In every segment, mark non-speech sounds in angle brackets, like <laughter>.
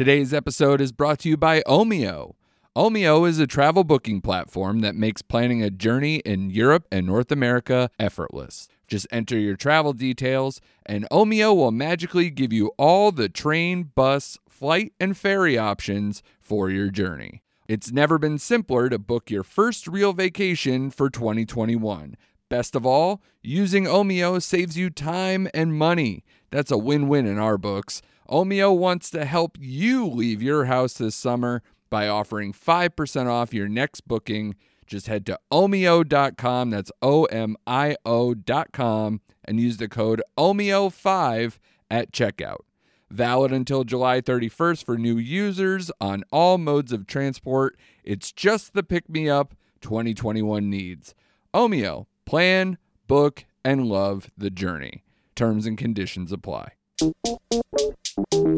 Today's episode is brought to you by Omio. Omio is a travel booking platform that makes planning a journey in Europe and North America effortless. Just enter your travel details, and Omio will magically give you all the train, bus, flight, and ferry options for your journey. It's never been simpler to book your first real vacation for 2021. Best of all, using Omio saves you time and money. That's a win win in our books. Omio wants to help you leave your house this summer by offering 5% off your next booking. Just head to omio.com, that's O M I O.com, and use the code OMIO5 at checkout. Valid until July 31st for new users on all modes of transport. It's just the pick me up 2021 needs. Omio, plan, book, and love the journey. Terms and conditions apply. Hello,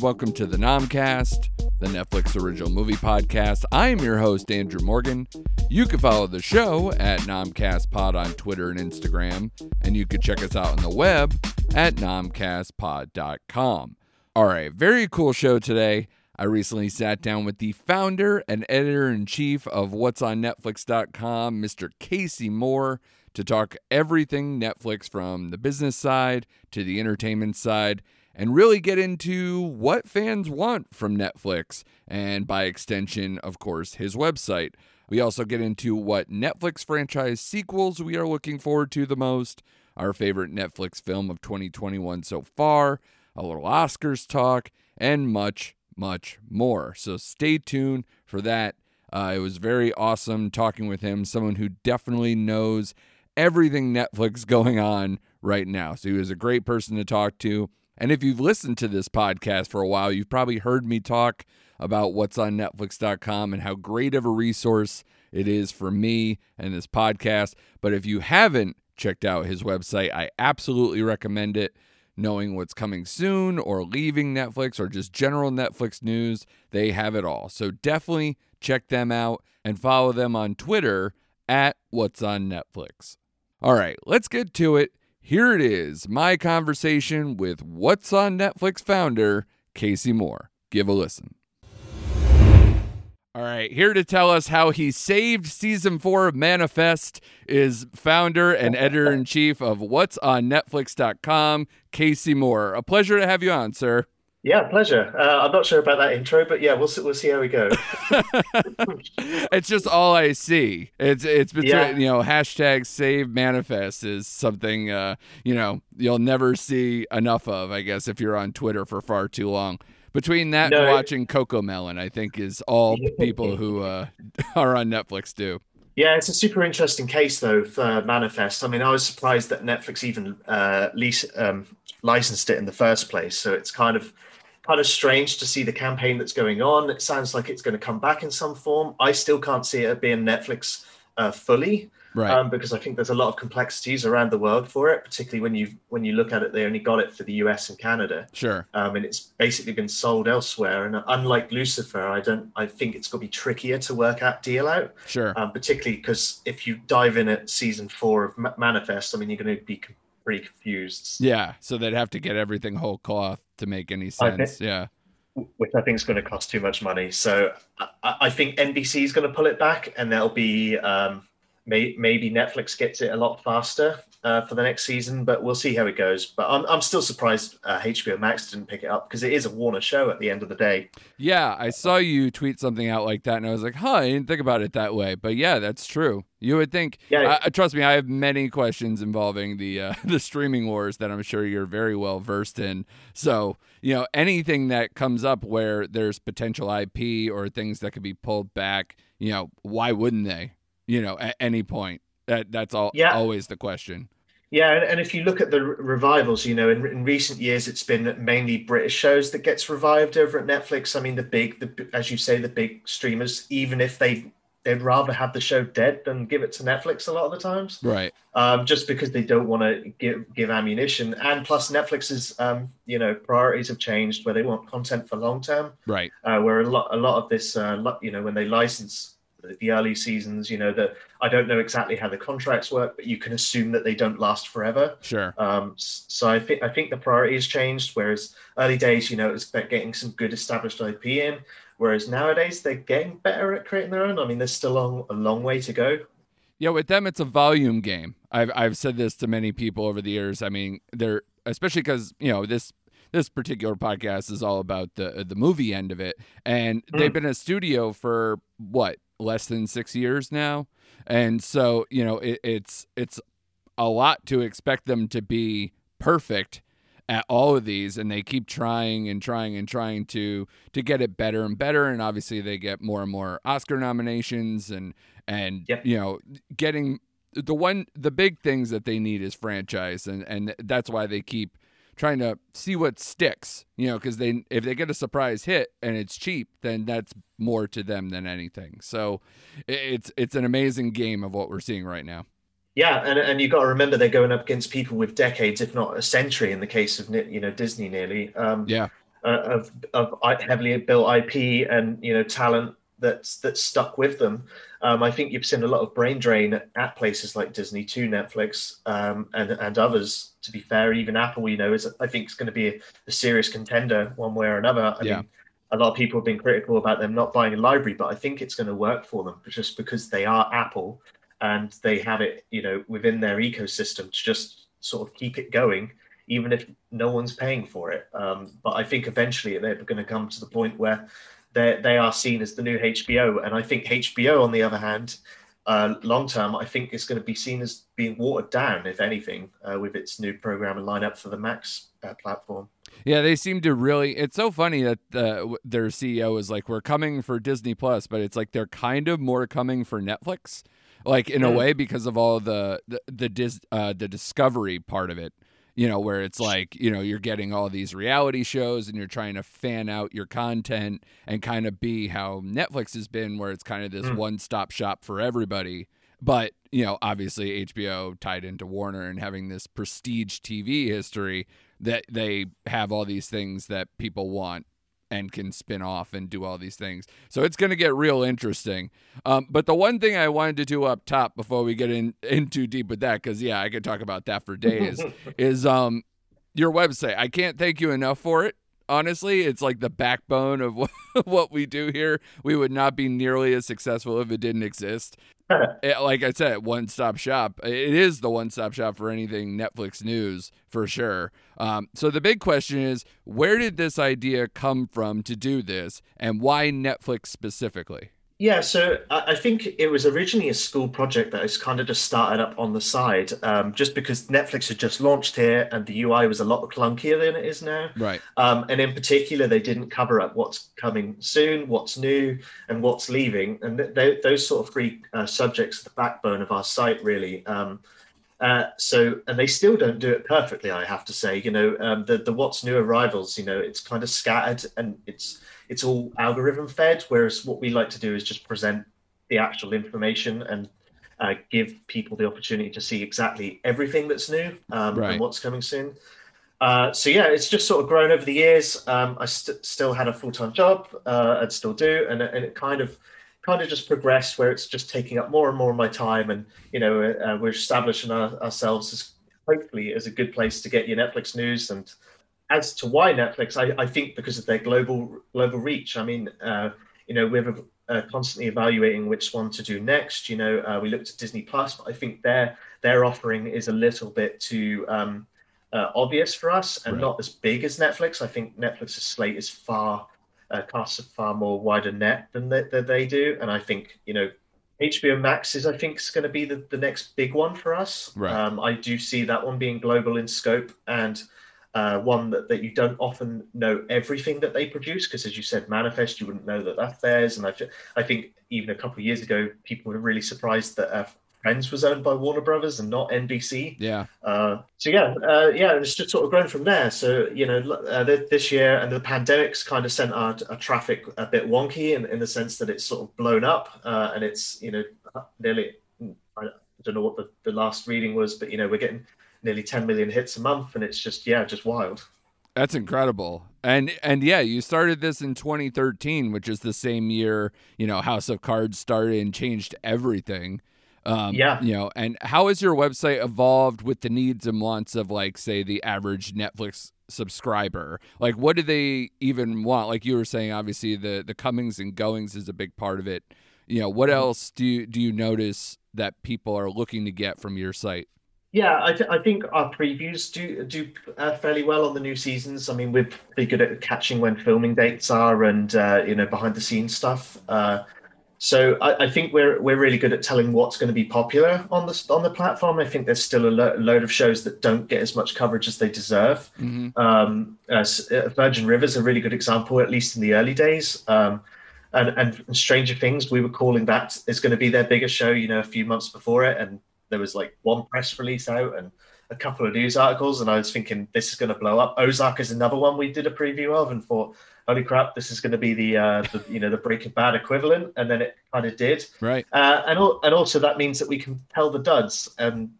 welcome to the Nomcast, the Netflix original movie podcast. I am your host, Andrew Morgan. You can follow the show at NomcastPod on Twitter and Instagram, and you can check us out on the web at nomcastpod.com. All right, very cool show today. I recently sat down with the founder and editor in chief of What's on Netflix.com, Mr. Kasey Moore, to talk everything Netflix from the business side to the entertainment side and really get into what fans want from Netflix and by extension, of course, his website. We also get into what Netflix franchise sequels we are looking forward to the most, our favorite Netflix film of 2021 so far, a little Oscars talk, and much, much more. So stay tuned for that. Uh, it was very awesome talking with him, someone who definitely knows everything Netflix <laughs> going on right now. So he was a great person to talk to. And if you've listened to this podcast for a while, you've probably heard me talk about what's on Netflix.com and how great of a resource it is for me and this podcast. But if you haven't checked out his website, I absolutely recommend it. Knowing what's coming soon or leaving Netflix or just general Netflix news, they have it all. So definitely check them out and follow them on Twitter at What's on Netflix. All right, let's get to it. Here it is my conversation with What's on Netflix founder, Kasey Moore. Give a listen. All right, here to tell us how he saved season four of Manifest is founder and editor in chief of What's on Netflix.com, Kasey Moore. A pleasure to have you on, sir. Yeah, pleasure. Uh, I'm not sure about that intro, but yeah, we'll see, we'll see how we go. <laughs> <laughs> it's just all I see. It's it's between Yeah. you know hashtag save manifest is something uh, you know you'll never see enough of. I guess if you're on Twitter for far too long. Between that and No. watching Cocomelon, I think is all <laughs> people who uh, are on Netflix do. yeah, it's a super interesting case though for Manifest. I mean, I was surprised that Netflix even uh, lease, um, licensed it in the first place. So it's kind of kind of strange to see the campaign that's going on. It sounds like it's going to come back in some form. I still can't see it being Netflix uh, fully. Right. um, because I think there's a lot of complexities around the world for it, particularly when you when you look at it. They only got it for the US and Canada, sure. um, and it's basically been sold elsewhere. And unlike Lucifer, I don't. I think it's going to be trickier to work out deal out, Sure. um, particularly because if you dive in at season four of Ma- Manifest, I mean, you're going to be pretty confused. Yeah. So they'd have to get everything whole cloth to make any I think- sense. Yeah. which I think is going to cost too much money. So I, I think NBC is going to pull it back, and there'll be um, may, maybe Netflix gets it a lot faster uh, for the next season, but we'll see how it goes. But I'm, I'm still surprised uh, HBO Max didn't pick it up because it is a Warner show at the end of the day. Yeah, I saw you tweet something out like that, and I was like, "Huh, I didn't think about it that way." But yeah, that's true. You would think. Yeah. I, trust me, I have many questions involving the uh, <laughs> the streaming wars that I'm sure you're very well versed in. So you know, anything that comes up where there's potential IP or things that could be pulled back, you know, why wouldn't they? You know, at any point. That that's all. Yeah. Always the question. Yeah, and, and if you look at the revivals, you know, in, in recent years, it's been mainly British shows that gets revived over at Netflix. I mean, the big, the as you say, the big streamers, even if they they'd rather have the show dead than give it to Netflix a lot of the times. Right. Um, just because they don't want to give give ammunition, and plus Netflix's um, you know priorities have changed where they want content for long term. Right. Uh, where a lot a lot of this, uh, you know, when they license the early seasons, you know, that I don't know exactly how the contracts work, but you can assume that they don't last forever. Sure. Um, so I think I think the priority has changed. Whereas early days, you know, it's about getting some good established IP in. Whereas nowadays, they're getting better at creating their own. I mean, there's still a long, a long way to go. Yeah, with them, it's a volume game. I've I've said this to many people over the years. I mean, they're especially because you know this this particular podcast is all about the the movie end of it, and mm. they've been a studio for what less than six years now, and so you know it, it's it's a lot to expect them to be perfect at all of these and they keep trying and trying and trying to to get it better and better and obviously they get more and more Oscar nominations and and yep. you know getting the one the big things that they need is franchise and and that's why they keep trying to see what sticks, you know, because they if they get a surprise hit and it's cheap, then that's more to them than anything. So it's it's an amazing game of what we're seeing right now. Yeah, and and you've got to remember they're going up against people with decades, if not a century, in the case of you know Disney, nearly. Um, yeah. Uh, of of heavily built IP and you know talent that's that's stuck with them. Um, I think you've seen a lot of brain drain at places like Disney to Netflix um, and and others. To be fair, even Apple, you know, is I think is going to be a, a, serious contender one way or another. I yeah. Mean, a lot of people have been critical about them not buying a library, but I think it's going to work for them just because they are Apple and they have it, you know, within their ecosystem to just sort of keep it going, even if no one's paying for it. Um, but I think eventually they're going to come to the point where they they are seen as the new HBO. And I think HBO, on the other hand, uh, long term, I think is going to be seen as being watered down, if anything, uh, with its new program and lineup for the Max uh, platform. Yeah, they seem to really. It's so funny that their CEO is like, "We're coming for Disney Plus," but it's like they're kind of more coming for Netflix, like in mm. a way because of all the the the, dis, uh, the discovery part of it you know, where it's like, you know, you're getting all these reality shows and you're trying to fan out your content and kind of be how Netflix has been, where it's kind of this mm. one stop shop for everybody. But, you know, obviously HBO tied into Warner and having this prestige TV history that they have all these things that people want and can spin off and do all these things. So it's going to get real interesting. Um, but the one thing I wanted to do up top before we get in, in too deep with that, because yeah, I could talk about that for days, <laughs> is um, your website. I can't thank you enough for it. Honestly, it's like the backbone of what, <laughs> what we do here. We would not be nearly as successful if it didn't exist. It, <laughs> like I said, one stop shop. It is the one stop shop for anything Netflix news for sure. Um, so the big question is, where did this idea come from to do this, and why Netflix specifically? Yeah, so I think it was originally a school project that was kind of just started up on the side, um, just because Netflix had just launched here and the UI was a lot clunkier than it is now. Right. Um, and in particular, they didn't cover up what's coming soon, what's new, and what's leaving. And th- th- those sort of three uh, subjects are the backbone of our site, really. Um, uh, so, and they still don't do it perfectly, I have to say. You know, um, the the what's new arrivals, you know, it's kind of scattered and it's it's all algorithm fed. Whereas what we like to do is just present the actual information and uh, give people the opportunity to see exactly everything that's new um, right. and what's coming soon. Uh, so yeah, it's just sort of grown over the years. Um, I st- still had a full time job, uh, and still do, and, and it kind of kind of just progressed where it's just taking up more and more of my time, and you know uh, we're establishing our, ourselves as hopefully as a good place to get your Netflix news and as to why Netflix, I, I think because of their global global reach. I mean, uh, you know, we're uh, constantly evaluating which one to do next. You know, uh, we looked at Disney Plus, but I think their their offering is a little bit too um, uh, obvious for us and right. not as big as Netflix. I think Netflix's slate is far uh, casts a far more wider net than they, than they do, and I think you know. HBO Max is, I think, is going to be the, the next big one for us. Right. Um, I do see that one being global in scope, and uh, one that, that you don't often know everything that they produce because as you said manifest you wouldn't know that that's theirs and i, I think even a couple of years ago people were really surprised that uh, Friends was owned by Warner Brothers and not NBC. Yeah. Uh, so yeah, uh, yeah, it's just sort of grown from there. So you know, uh, this year and the pandemic's kind of sent our, our traffic a bit wonky in, in the sense that it's sort of blown up uh, and it's you know nearly I don't know what the, the last reading was, but you know we're getting nearly 10 million hits a month, and it's just yeah, just wild. That's incredible. And and yeah, you started this in 2013, which is the same year, you know, House of Cards started and changed everything. Um, yeah. You know, and how has your website evolved with the needs and wants of like say the average Netflix subscriber? Like what do they even want? Like you were saying obviously the the comings and goings is a big part of it. You know, what mm-hmm. else do you do you notice that people are looking to get from your site? Yeah, I, th- I think our previews do do uh, fairly well on the new seasons. I mean, we're pretty good at catching when filming dates are and uh, you know behind the scenes stuff. Uh, so I, I, think we're we're really good at telling what's going to be popular on the on the platform. I think there's still a lo- load of shows that don't get as much coverage as they deserve. Mm-hmm. Um, as, uh, Virgin River is a really good example, at least in the early days. Um, and, and Stranger Things, we were calling that is going to be their biggest show, you know, a few months before it, and there was like one press release out and a couple of news articles, and I was thinking this is going to blow up. Ozark is another one we did a preview of, and thought, holy crap, this is going to be the, uh, the you know the Breaking Bad equivalent, and then it kind of did. Right. Uh, and and also that means that we can tell the duds, and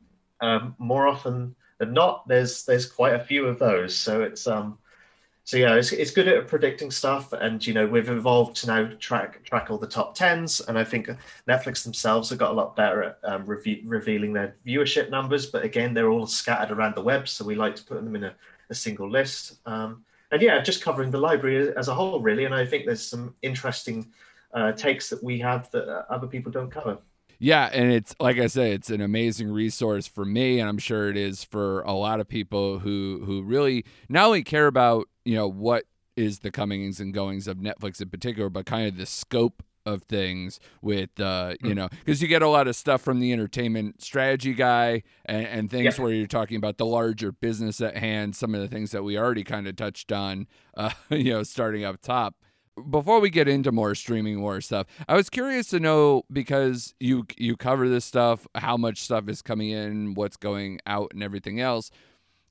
um, more often than not, there's there's quite a few of those. So it's um so yeah, it's, it's good at predicting stuff, and you know we've evolved to now track track all the top tens, and I think Netflix themselves have got a lot better at um, re- revealing their viewership numbers. But again, they're all scattered around the web, so we like to put them in a, a single list. Um, and yeah, just covering the library as a whole, really. And I think there's some interesting uh, takes that we have that other people don't cover. Yeah, and it's like I say, it's an amazing resource for me, and I'm sure it is for a lot of people who who really not only care about you know what is the comings and goings of Netflix in particular, but kind of the scope of things with uh you hmm. know because you get a lot of stuff from the entertainment strategy guy and, and things yeah. where you're talking about the larger business at hand some of the things that we already kind of touched on <laughs> uh you know starting up top before we get into more streaming war stuff i was curious to know because you you cover this stuff how much stuff is coming in what's going out and everything else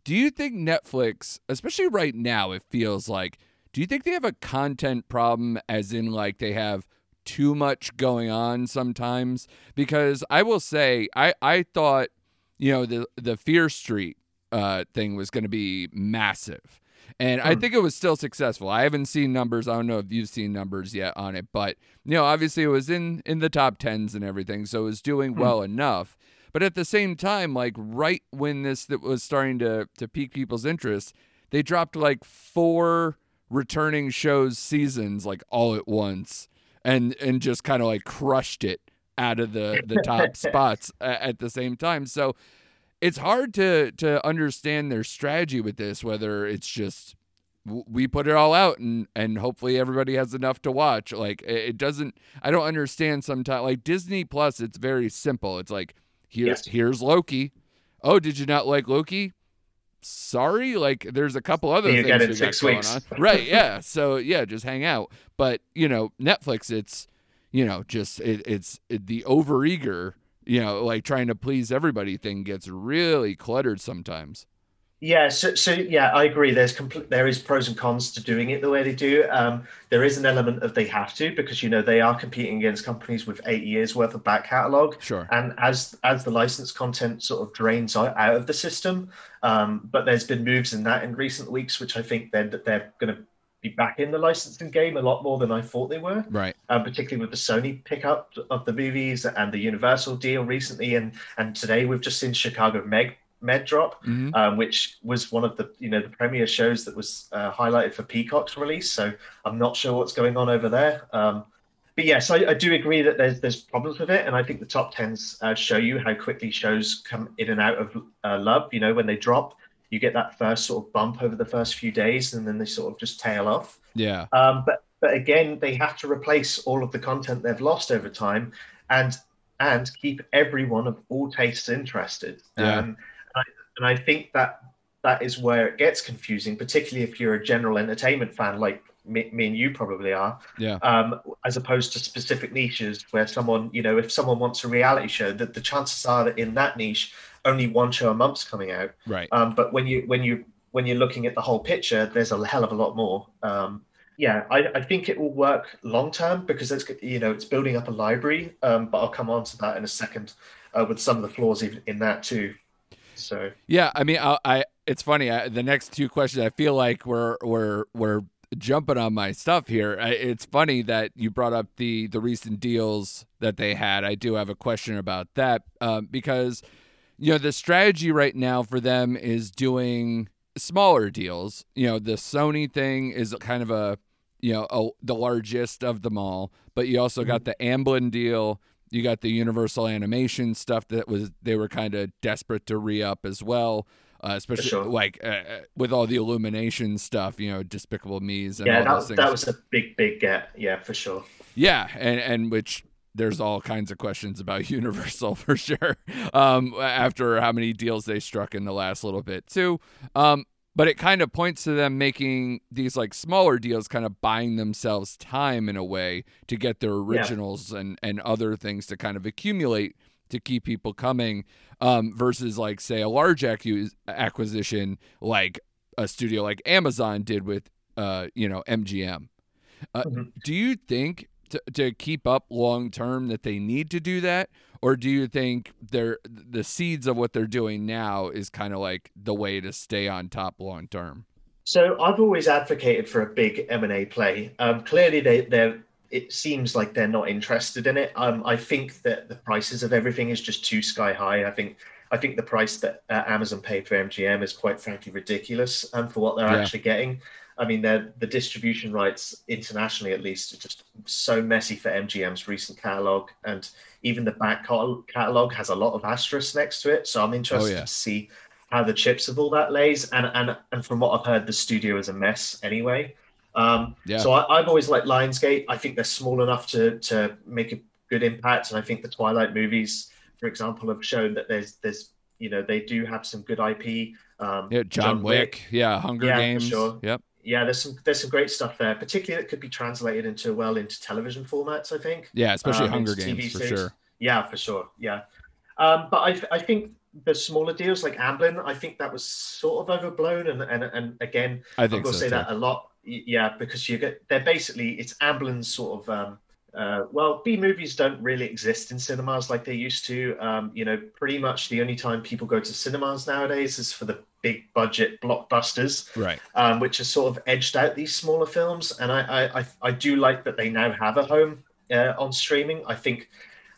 do you think Netflix, especially right now, it feels like, do you think they have a content problem, as in like they have too much going on sometimes? Because I will say, I I thought, you know, the the Fear Street uh, thing was going to be massive. And I hmm. think it was still successful. I haven't seen numbers. I don't know if you've seen numbers yet on it, but you know, obviously it was in in the top tens and everything, so it was doing hmm. well enough. But at the same time, like right when this that was starting to to pique people's interest, they dropped like four returning shows seasons like all at once and and just kind of like crushed it out of the the top <laughs> spots at the same time. So it's hard to to understand their strategy with this whether it's just we put it all out and and hopefully everybody has enough to watch like it doesn't i don't understand sometimes like disney plus it's very simple it's like here, yes. here's Loki. Oh, did you not like Loki? Sorry, like there's a couple other you things we got on. right? Yeah. So yeah, just hang out. But you know, Netflix, it's you know, just it, it's it, the overeager, you know, like trying to please everybody thing gets really cluttered sometimes. Yeah, so, so yeah, I agree. There's complete, there is pros and cons to doing it the way they do. Um, there is an element of they have to because you know they are competing against companies with eight years worth of back catalog. Sure. And as as the licensed content sort of drains out, out of the system, um, but there's been moves in that in recent weeks, which I think then that they're going to be back in the licensing game a lot more than I thought they were. Right. Um, particularly with the Sony pickup of the movies and the Universal deal recently, and and today we've just seen Chicago Meg Med Drop, mm-hmm. um, which was one of the you know the premiere shows that was uh, highlighted for Peacock's release. So I'm not sure what's going on over there. Um, but yes, I, I, do agree that there's there's problems with it, and I think the top tens uh, show you how quickly shows come in and out of uh, love. You know, when they drop, you get that first sort of bump over the first few days, and then they sort of just tail off. Yeah. Um, but but again, they have to replace all of the content they've lost over time, and and keep everyone of all tastes interested. Yeah. Um, and I think that that is where it gets confusing, particularly if you're a general entertainment fan like me, me and you probably are. Yeah. Um, as opposed to specific niches where someone, you know, if someone wants a reality show, that the chances are that in that niche, only one show a month's coming out. Right. Um, but when you when you when you're looking at the whole picture, there's a hell of a lot more. Um, yeah, I, I think it will work long term because it's you know it's building up a library. Um, but I'll come on to that in a second uh, with some of the flaws even in that too. So yeah, I mean, I, I it's funny. I, the next two questions, I feel like we're we're we're jumping on my stuff here. I, it's funny that you brought up the the recent deals that they had. I do have a question about that um, because you know the strategy right now for them is doing smaller deals. You know, the Sony thing is kind of a you know a, the largest of them all, but you also got Mm-hmm. the Amblin deal. You got the Universal Animation stuff that was they were kind of desperate to re up as well. Uh, especially sure. like uh, uh, with all the illumination stuff, you know, Despicable Me's and yeah, all that, those things. that was a big big get. Yeah, for sure. Yeah, and and which there's all kinds of questions about <laughs> Universal for sure. Um, after how many deals they struck in the last little bit too. Um, but it kind of points to them making these like smaller deals, kind of buying themselves time in a way to get their originals and and other things to kind of accumulate to keep people coming. Um, versus like say a large accu- acquisition like a studio like Amazon did with uh, you know MGM. Uh, Mhm. Do you think to, to keep up long term that they need to do that, or do you think they're the seeds of what they're doing now is kind of like the way to stay on top long term? So I've always advocated for a big M and A play. Um, clearly, they they're it seems like they're not interested in it. Um, I think that the prices of everything is just too sky high. I think I think the price that uh, Amazon paid for MGM is quite frankly ridiculous um, for what they're Yeah. actually getting. I mean, the distribution rights internationally, at least, are just so messy for MGM's recent catalog, and even the back catalog has a lot of asterisks next to it. So I'm interested yeah. to see how the chips of all that lays. And and and from what I've heard, the studio is a mess anyway. Um, Yeah. So I, I've always liked Lionsgate. I think they're small enough to to make a good impact, and I think the Twilight movies, for example, have shown that there's there's you know they do have some good IP. Um, Yeah, John, Wick, yeah, Hunger Yeah, for Games, sure. yep, yeah, there's some there's some great stuff there, particularly that could be translated into well into television formats. I think. yeah, especially Um, Hunger Games TV for series. sure. Yeah, for sure. Yeah, um, but I I think the smaller deals like Amblin, I think that was sort of overblown, and and and again, I I'm think going so say too. that a lot. Yeah, because you get they're basically it's Amblin's sort of um, uh, well, B movies don't really exist in cinemas like they used to. Um, you know, pretty much the only time people go to cinemas nowadays is for the big budget blockbusters, Right. um, which has sort of edged out these smaller films. And I I, I, I do like that they now have a home uh, on streaming. I think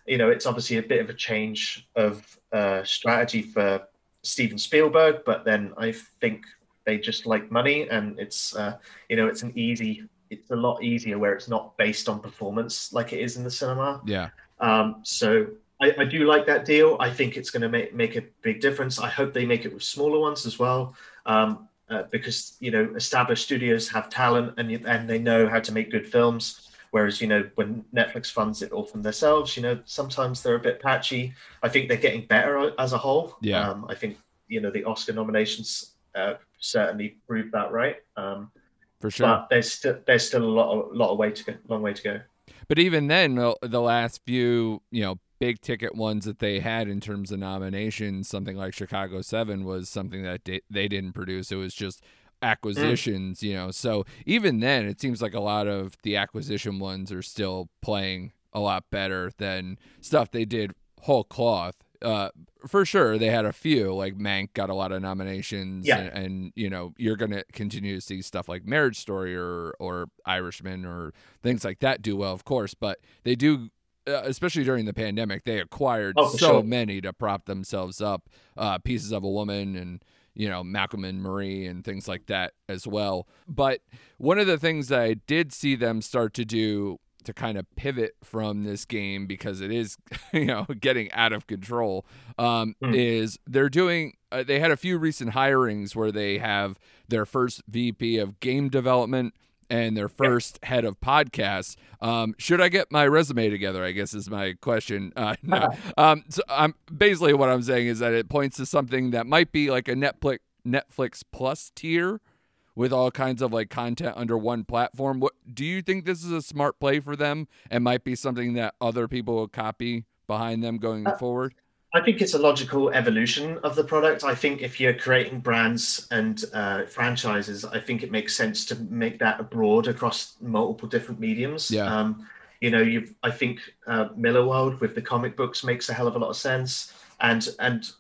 you know it's obviously a bit of a change of uh, strategy for Steven Spielberg, but then I think they just like money, and it's uh, you know it's an easy, it's a lot easier where it's not based on performance like it is in the cinema. Yeah. Um, so I, I do like that deal. I think it's going to make make a big difference. I hope they make it with smaller ones as well, um, uh, because you know established studios have talent and and they know how to make good films. Whereas you know when Netflix funds it all from themselves, you know sometimes they're a bit patchy. I think they're getting better as a whole. Yeah. Um, I think you know the Oscar nominations uh, certainly proved that right. Um, For sure. But there's still there's still a lot of, lot of way to go, long way to go. But even then, the, last few, you know, big ticket ones that they had in terms of nominations, something like Chicago Seven was something that they, they didn't produce. It was just acquisitions, mm. you know. So even then, it seems like a lot of the acquisition ones are still playing a lot better than stuff they did whole cloth. Uh, for sure, they had a few like Mank got a lot of nominations, Yeah. and, and you know you're gonna continue to see stuff like Marriage Story or or Irishman or things like that do well, of course. But they do, uh, especially during the pandemic, they acquired Oh, so sure. many to prop themselves up. Uh, Pieces of a Woman and you know Malcolm and Marie and things like that as well. But one of the things that I did see them start to do to kind of pivot from this game because it is <laughs> you know getting out of control um, Hmm. is they're doing uh, they had a few recent hirings where they have their first VP of game development and their first head of podcasts. Um, should I get my resume together? I guess is my question. <laughs> Uh, no. <laughs> um, so I'm basically what I'm saying is that it points to something that might be like a Netflix Netflix Plus tier, with all kinds of like content under one platform. What do you think this is a smart play for them and might be something that other people will copy behind them going uh, forward? I think it's a logical evolution of the product. I think if you're creating brands and uh, franchises, I think it makes sense to make that abroad across multiple different mediums. Yeah. Um, you know, you've I think uh, Millarworld with the comic books makes a hell of a lot of sense. And and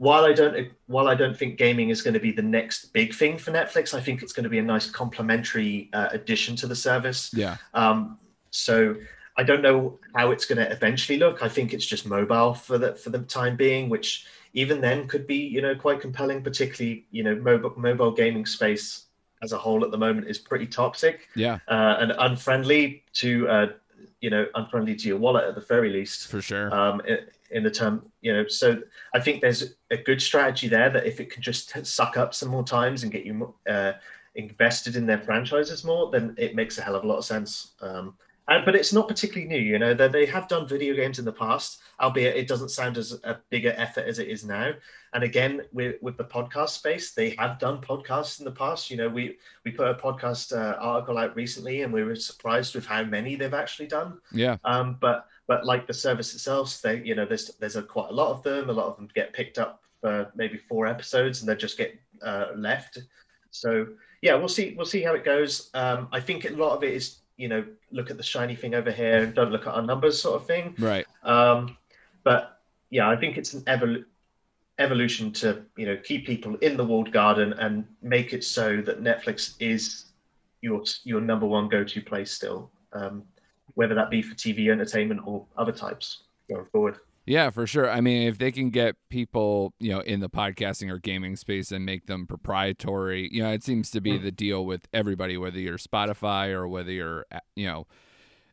while I don't while I don't think gaming is going to be the next big thing for Netflix, I think it's going to be a nice complementary uh, addition to the service. Yeah. Um, so I don't know how it's going to eventually look. I think it's just mobile for the for the time being, which even then could be you know quite compelling. Particularly you know mobile mobile gaming space as a whole at the moment is pretty toxic. Yeah, uh, and unfriendly to uh, you know unfriendly to your wallet at the very least. For sure. Um, in, in the term, you know, so I think there's a good strategy there that if it can just suck up some more times and get you uh, invested in their franchises more, then it makes a hell of a lot of sense. Um, and, but it's not particularly new. You know, they, they have done video games in the past, albeit it doesn't sound as a bigger effort as it is now. And again, with, with the podcast space, they have done podcasts in the past. You know, we we put a podcast uh, article out recently, and we were surprised with how many they've actually done. Yeah. Um, but but like the service itself, they you know there's there's a, quite a lot of them. A lot of them get picked up for maybe four episodes, and they just get uh, left. So yeah, we'll see we'll see how it goes. Um, I think a lot of it is you know, look at the shiny thing over here and don't look at our numbers sort of thing. Right. Um, but yeah, I think it's an evol- evolution to, you know, keep people in the walled garden and make it so that Netflix is your, your number one go-to place still, um, whether that be for TV entertainment or other types going forward. Yeah, for sure. I mean, if they can get people, you know, in the podcasting or gaming space and make them proprietary, you know, it seems to be mm. the deal with everybody, whether you're Spotify or whether you're, you know,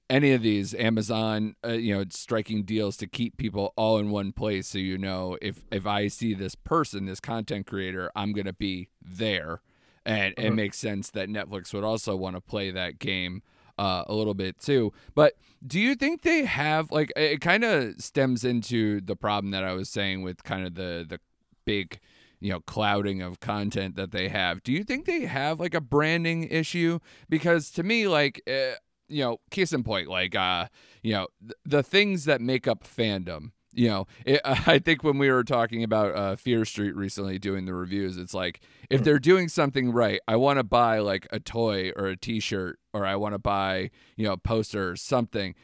any of these Amazon, uh, you know, striking deals to keep people all in one place. So you know, if if I see this person, this content creator, I'm gonna be there, and it makes sense that Netflix would also want to play that game uh, a little bit too. But do you think they have like it kind of stems into the problem that I was saying with kind of the the big you know clouding of content that they have do you think they have like a branding issue because to me like uh, you know case in point like uh you know th- the things that make up fandom you know, it, <laughs> I think when we were talking about uh, Fear Street recently doing the reviews, it's like if hmm. they're doing something right, I want to buy like a toy or a T-shirt, or I want to buy you know a poster or something.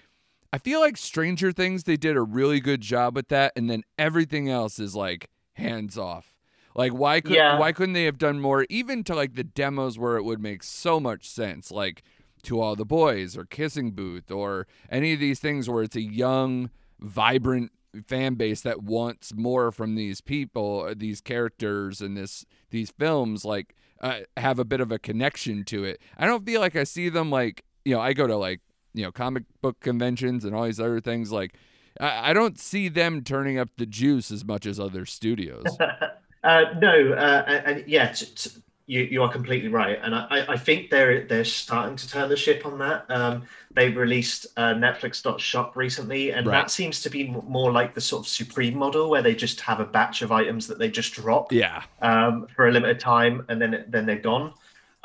I feel like Stranger Things they did a really good job with that, and then everything else is like hands off. Like why could yeah. why couldn't they have done more? Even to like the demos where it would make so much sense, like to all the boys or Kissing Booth or any of these things where it's a young, vibrant fan base that wants more from these people, uh, these characters, and this these films, like uh, have a bit of a connection to it. I don't feel like I see them like you know I go to like you know comic book conventions and all these other things like. I, I don't see them turning up the juice as much as other studios. <laughs> uh, no, uh, and yeah, t- t- you, you are completely right, and I, I think they're they're starting to turn the ship on that. Um, they released uh, Netflix.shop recently, and right. that seems to be more like the sort of Supreme model, where they just have a batch of items that they just drop, yeah, um, for a limited time, and then then they're gone.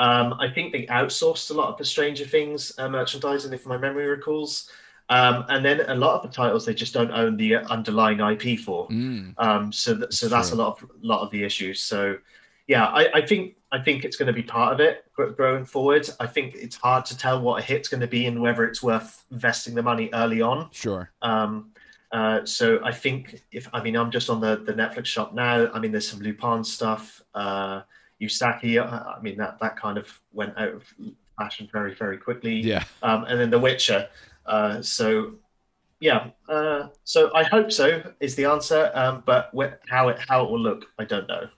Um, I think they outsourced a lot of the Stranger Things uh, merchandising, if my memory recalls. Um, and then a lot of the titles they just don't own the underlying IP for. Mm. Um, so th- so that's, that's a lot of lot of the issues. So yeah, I, I think I think it's going to be part of it growing forward. I think it's hard to tell what a hit's going to be and whether it's worth investing the money early on. Sure. Um, uh, so I think if I mean I'm just on the the Netflix shop now. I mean there's some Lupin stuff. Uh, Usagi. Uh, I mean that that kind of went out of fashion very very quickly. Yeah. Um, and then The Witcher. Uh, so yeah. Uh, so I hope so is the answer. Um, but wh- how it how it will look, I don't know.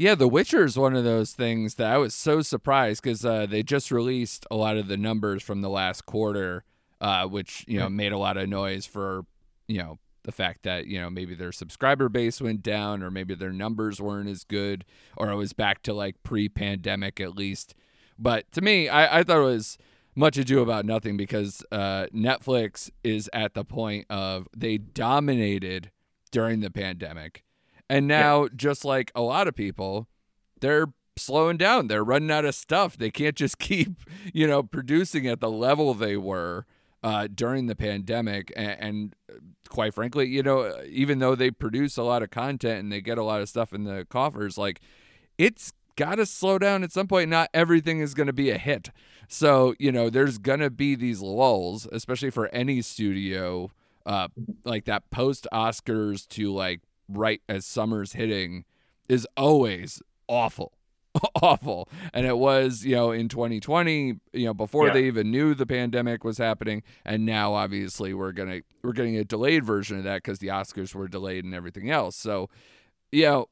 Yeah, The Witcher is one of those things that I was so surprised because uh, they just released a lot of the numbers from the last quarter, uh, which you know made a lot of noise for you know the fact that you know maybe their subscriber base went down or maybe their numbers weren't as good or it was back to like pre-pandemic at least. But to me, I, I thought it was much ado about nothing because uh, Netflix is at the point of they dominated during the pandemic and now, yeah. just like a lot of people, they're slowing down. They're running out of stuff. They can't just <laughs> keep, you know, producing at the level they were uh, during the pandemic. And, and, quite frankly, you know, even though they produce a lot of content and they get a lot of stuff in the coffers, like it's got to slow down at some point. Not everything is going to be a hit. So, you know, there's going to be these lulls, especially for any studio, uh, like that post Oscars to like right as summer's hitting is always awful. <laughs> awful and it was you know in 2020 you know before yeah. they even knew the pandemic was happening and now obviously we're gonna we're getting a delayed version of that because the oscars were delayed and everything else so you know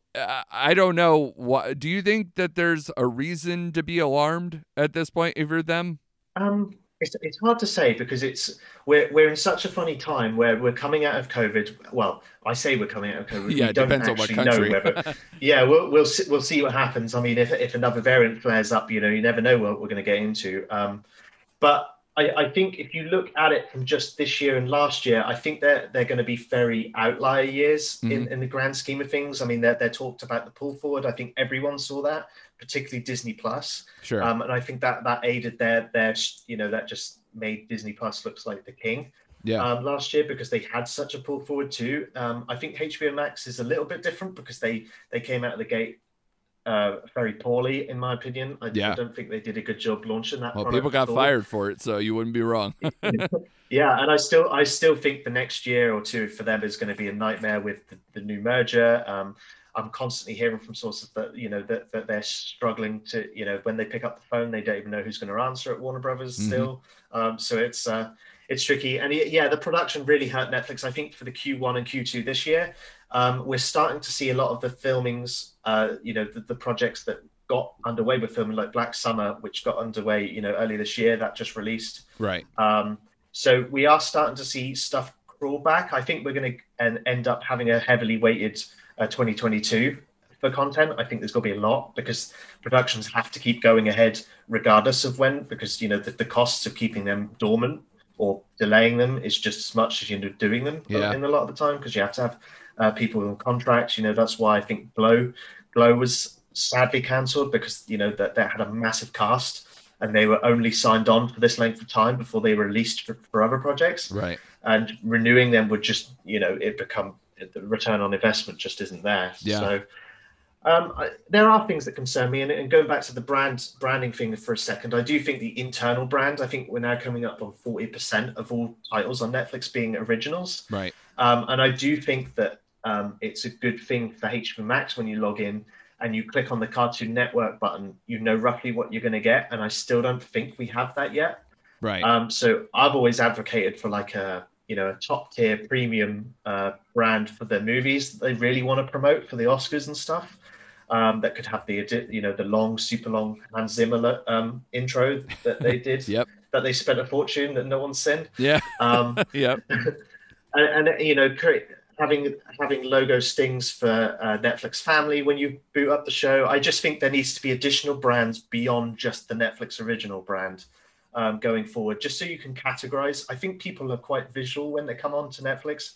i don't know what do you think that there's a reason to be alarmed at this point if you're them um it's, it's hard to say because it's we're we're in such a funny time where we're coming out of COVID. Well, I say we're coming out of COVID. Yeah, we don't depends actually on what country. know whether. <laughs> yeah, we'll we'll see, we'll see what happens. I mean, if if another variant flares up, you know, you never know what we're going to get into. Um, but I, I think if you look at it from just this year and last year, I think they're they're going to be very outlier years mm-hmm. in, in the grand scheme of things. I mean, they're, they're talked about the pull forward. I think everyone saw that, particularly Disney Plus. Sure. Um, and I think that that aided their their you know that just made Disney Plus looks like the king. Yeah. Um, last year because they had such a pull forward too. Um, I think HBO Max is a little bit different because they they came out of the gate uh, very poorly, in my opinion. I, yeah. Don't think they did a good job launching that. Well, people got fired for it, so you wouldn't be wrong. <laughs> yeah, and I still, I still think the next year or two for them is going to be a nightmare with the, the new merger. Um, I'm constantly hearing from sources that you know that, that they're struggling to, you know, when they pick up the phone, they don't even know who's going to answer at Warner Brothers mm-hmm. still. Um, so it's uh, it's tricky, and yeah, the production really hurt Netflix. I think for the Q1 and Q2 this year, um, we're starting to see a lot of the filmings, uh, you know, the, the, projects that got underway with filming, like Black Summer, which got underway, you know, earlier this year, that just released. Right. Um, so we are starting to see stuff crawl back. I think we're going to end up having a heavily weighted uh, 2022 for content. I think there's going to be a lot because productions have to keep going ahead regardless of when, because you know the, the costs of keeping them dormant or delaying them is just as much as you know doing them yeah. in a lot of the time because you have to have uh, people in contracts. You know, that's why I think Glow Glow was sadly cancelled because you know that they had a massive cast and they were only signed on for this length of time before they were released for, for other projects. Right. And renewing them would just you know it become the return on investment just isn't there. Yeah. So. Um, I, there are things that concern me, and, and, going back to the brand branding thing for a second, I do think the internal brand. I think we're now coming up on forty percent of all titles on Netflix being originals. Right. Um, and I do think that um, it's a good thing for HBO Max when you log in and you click on the Cartoon Network button, you know roughly what you're going to get. And I still don't think we have that yet. Right. Um, so I've always advocated for like a you know a top tier premium uh, brand for their movies that they really want to promote for the Oscars and stuff. Um, that could have the you know the long, super long Hans Zimmer um, intro that they <laughs> did. yep. That they spent a fortune that no one's seen. Yeah. Um, <laughs> yep. <laughs> and, and, you know, having having logo stings for uh, Netflix Family when you boot up the show. I just think there needs to be additional brands beyond just the Netflix original brand um, going forward, just so you can categorize. I think people are quite visual when they come on to Netflix.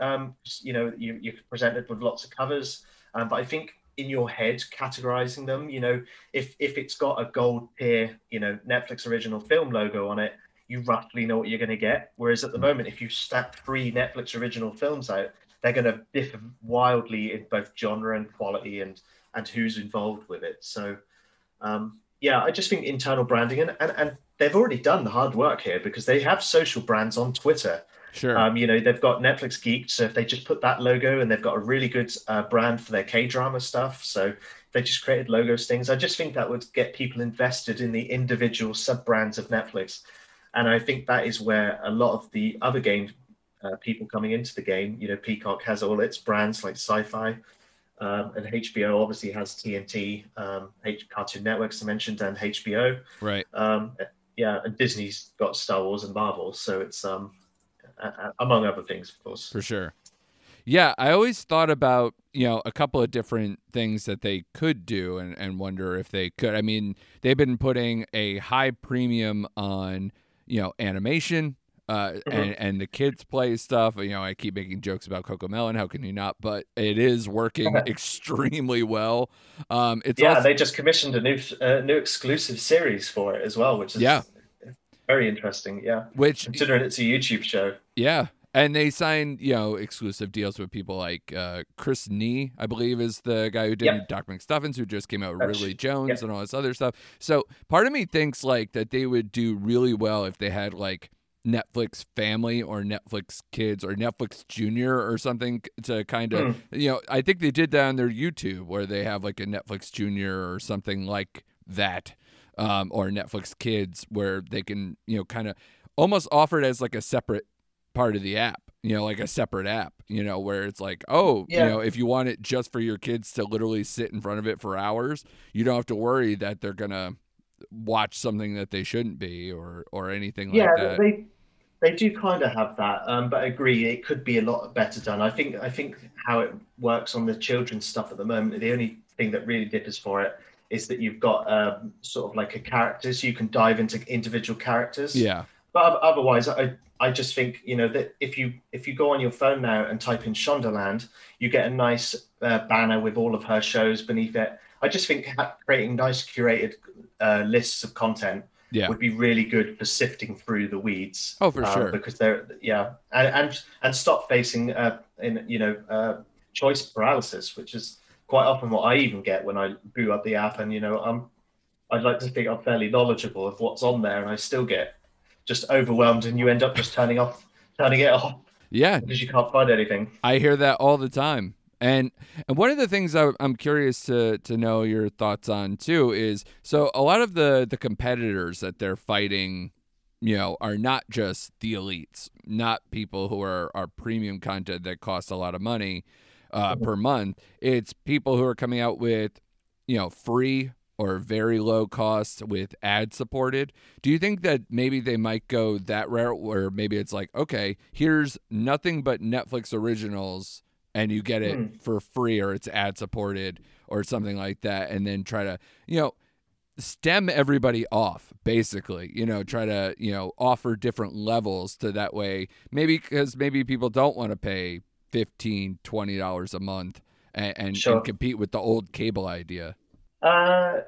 Um, you know, you, you're presented with lots of covers, um, but I think in your head categorizing them, you know, if if it's got a gold tier, you know, Netflix original film logo on it, you roughly know what you're going to get. Whereas at the moment, if you stack three Netflix original films out, they're going to differ wildly in both genre and quality and and who's involved with it. So, um, yeah, I just think internal branding and, and and they've already done the hard work here because they have social brands on Twitter. Sure. Um, you know, they've got Netflix Geek, so if they just put that logo and they've got a really good uh, brand for their K drama stuff, so they just created logo stings. I just think that would get people invested in the individual sub brands of Netflix and I think that is where a lot of the other game uh, people coming into the game, you know, Peacock has all its brands like Syfy, um, and HBO obviously has TNT, um, H- Cartoon Networks I mentioned, and HBO. Right. Um, yeah, and Disney's got Star Wars and Marvel, so it's um, among other things, of course. For sure. Yeah, I always thought about you know a couple of different things that they could do, and and wonder if they could. I mean, they've been putting a high premium on you know, animation. Uh, and and the kids play stuff. You know, I keep making jokes about Cocomelon. How can you not? But it is working <laughs> extremely well. Um, it's yeah, also, they just commissioned a new uh, new exclusive series for it as well, which is Yeah. very interesting. Yeah, which considering it's a YouTube show. Yeah. And they signed, you know, exclusive deals with people like uh, Chris Nee, I believe, is the guy who did Yep. Doc McStuffins, who just came out with Ridley Jones yep. and all this other stuff. So part of me thinks like that they would do really well if they had like Netflix Family or Netflix Kids or Netflix Junior or something to kind of, you know, I think they did that on their YouTube where they have like a Netflix Junior or something like that, um, or Netflix Kids where they can, you know, kind of almost offer it as like a separate part of the app you know like a separate app you know where it's like oh Yeah. you know if you want it just for your kids to literally sit in front of it for hours you don't have to worry that they're gonna watch something that they shouldn't be or or anything yeah, like that they they do kind of have that, um, but I agree it could be a lot better done. I think I think how it works on the children's stuff at the moment, the only thing that really differs for it is that you've got um, sort of like a character, so you can dive into individual characters. yeah But otherwise, I I just think you know that if you if you go on your phone now and type in Shondaland, you get a nice uh, banner with all of her shows beneath it. I just think creating nice curated uh, lists of content yeah would be really good for sifting through the weeds. Oh, for um, sure. Because they're yeah, and and, and stop facing uh, in you know uh, choice paralysis, which is quite often what I even get when I boot up the app, and you know I'm I'd like to think I'm fairly knowledgeable of what's on there, and I still get just overwhelmed, and you end up just turning off turning it off yeah because you can't find anything. I hear that all the time. And and one of the things I, I'm curious to to know your thoughts on too is so a lot of the the competitors that they're fighting, you know, are not just the elites, not people who are are premium content that costs a lot of money uh, per month. It's people who are coming out with, you know, free or very low cost with ad supported. Do you think that maybe they might go that route where maybe it's like, okay, here's nothing but Netflix originals and you get it Hmm. for free or it's ad supported or something like that and then try to, you know, stem everybody off basically you know try to you know offer different levels to that way maybe because maybe people don't want to pay 15 20 dollars a month and, and, Sure. and compete with the old cable idea Uh,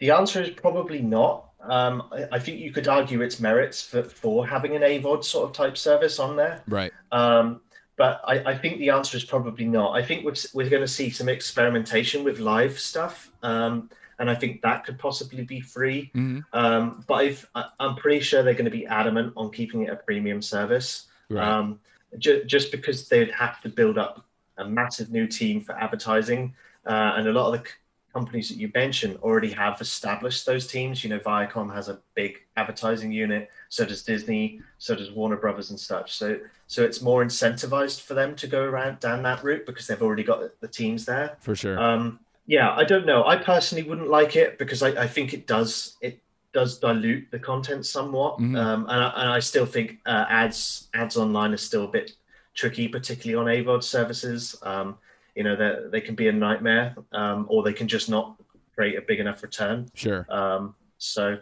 the answer is probably not. Um, I, I think you could argue its merits for, for having an AVOD sort of type service on there. right Um, but I, I think the answer is probably not. I think we're, we're going to see some experimentation with live stuff. Um, and I think that could possibly be free. hmm Um, but I've, I- I'm pretty sure they're going to be adamant on keeping it a premium service. right Um, ju- just because they'd have to build up a massive new team for advertising. Uh, and a lot of the companies that you mentioned already have established those teams. You know, Viacom has a big advertising unit, so does Disney, so does Warner Brothers and such. So, so it's more incentivized for them to go around down that route because they've already got the teams there. for sure Um, yeah, I don't know. I personally wouldn't like it because I, I think it does it does dilute the content somewhat, Mhm. um, and, I, and I still think uh, ads ads online are still a bit tricky, particularly on AVOD services. Um, you know, they they can be a nightmare, um, or they can just not create a big enough return. sure Um, so,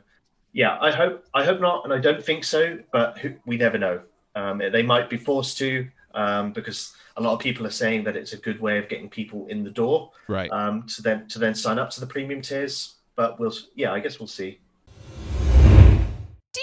yeah, I hope I hope not, and I don't think so. But who, we never know. Um, they might be forced to um, because a lot of people are saying that it's a good way of getting people in the door right um, to then to then sign up to the premium tiers. But we'll yeah, I guess we'll see.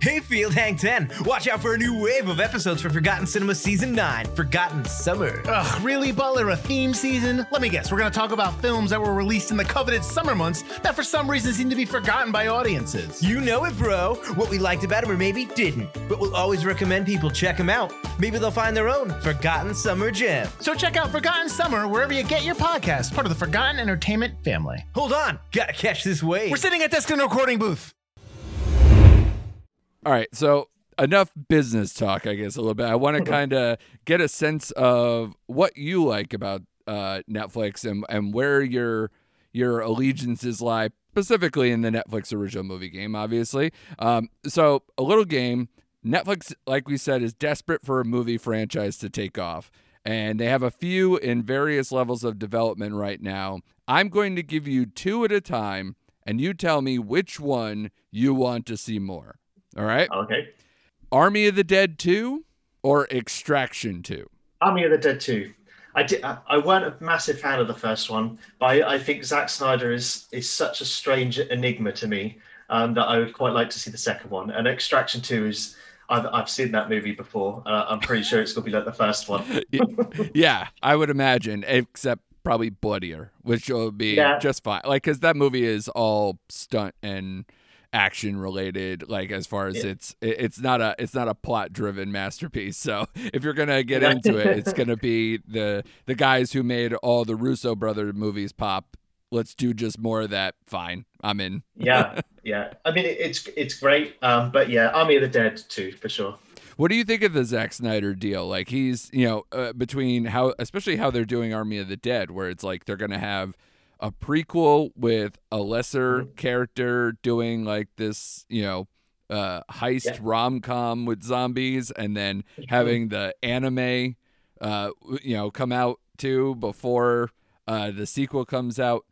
Hey, Field Hang 10! Watch out for a new wave of episodes for Forgotten Cinema Season 9, Forgotten Summer. Ugh, really, Butler? A theme season? Let me guess, we're gonna talk about films that were released in the coveted summer months that for some reason seem to be forgotten by audiences. You know it, bro. What we liked about them or maybe didn't. But we'll always recommend people check them out. Maybe they'll find their own Forgotten Summer gem. So check out Forgotten Summer wherever you get your podcast, part of the Forgotten Entertainment family. Hold on, gotta catch this wave. We're sitting at desk in a recording booth. All right so enough business talk, I guess, a little bit. I want to kind of get a sense of what you like about uh, Netflix and and where your your allegiances lie, specifically in the Netflix original movie game, obviously. Um, so a little game. Netflix, like we said, is desperate for a movie franchise to take off. And they have a few in various levels of development right now. I'm going to give you two at a time, and you tell me which one you want to see more. All right? Okay. Army of the Dead 2 or Extraction 2? Army of the Dead 2. I did. I I weren't a massive fan of the first one, but I, I think Zack Snyder is is such a strange enigma to me um, that I would quite like to see the second one. And Extraction Two is. I've, I've seen that movie before. Uh, I'm pretty sure it's going to be like the first one. <laughs> yeah, I would imagine, except probably bloodier, which will be Yeah. just fine. Like, because that movie is all stunt and action related. Like, as far as Yeah. it's it's not a it's not a plot driven masterpiece. <laughs> So if you're gonna get into it, it's gonna <laughs> be the the guys who made all the Russo brother movies pop. Let's do just more of that. Fine, I'm in. yeah, <laughs> yeah. I mean, it's it's great. Um, but yeah, Army of the Dead too, for sure. What do you think of the Zack Snyder deal? Like he's, you know, uh, between how, especially how they're doing Army of the Dead, where it's like they're gonna have a prequel with a lesser Mm-hmm. character doing like this, you know, uh, heist Yeah. rom com with zombies, and then having the anime, uh, you know, come out too before uh, the sequel comes out.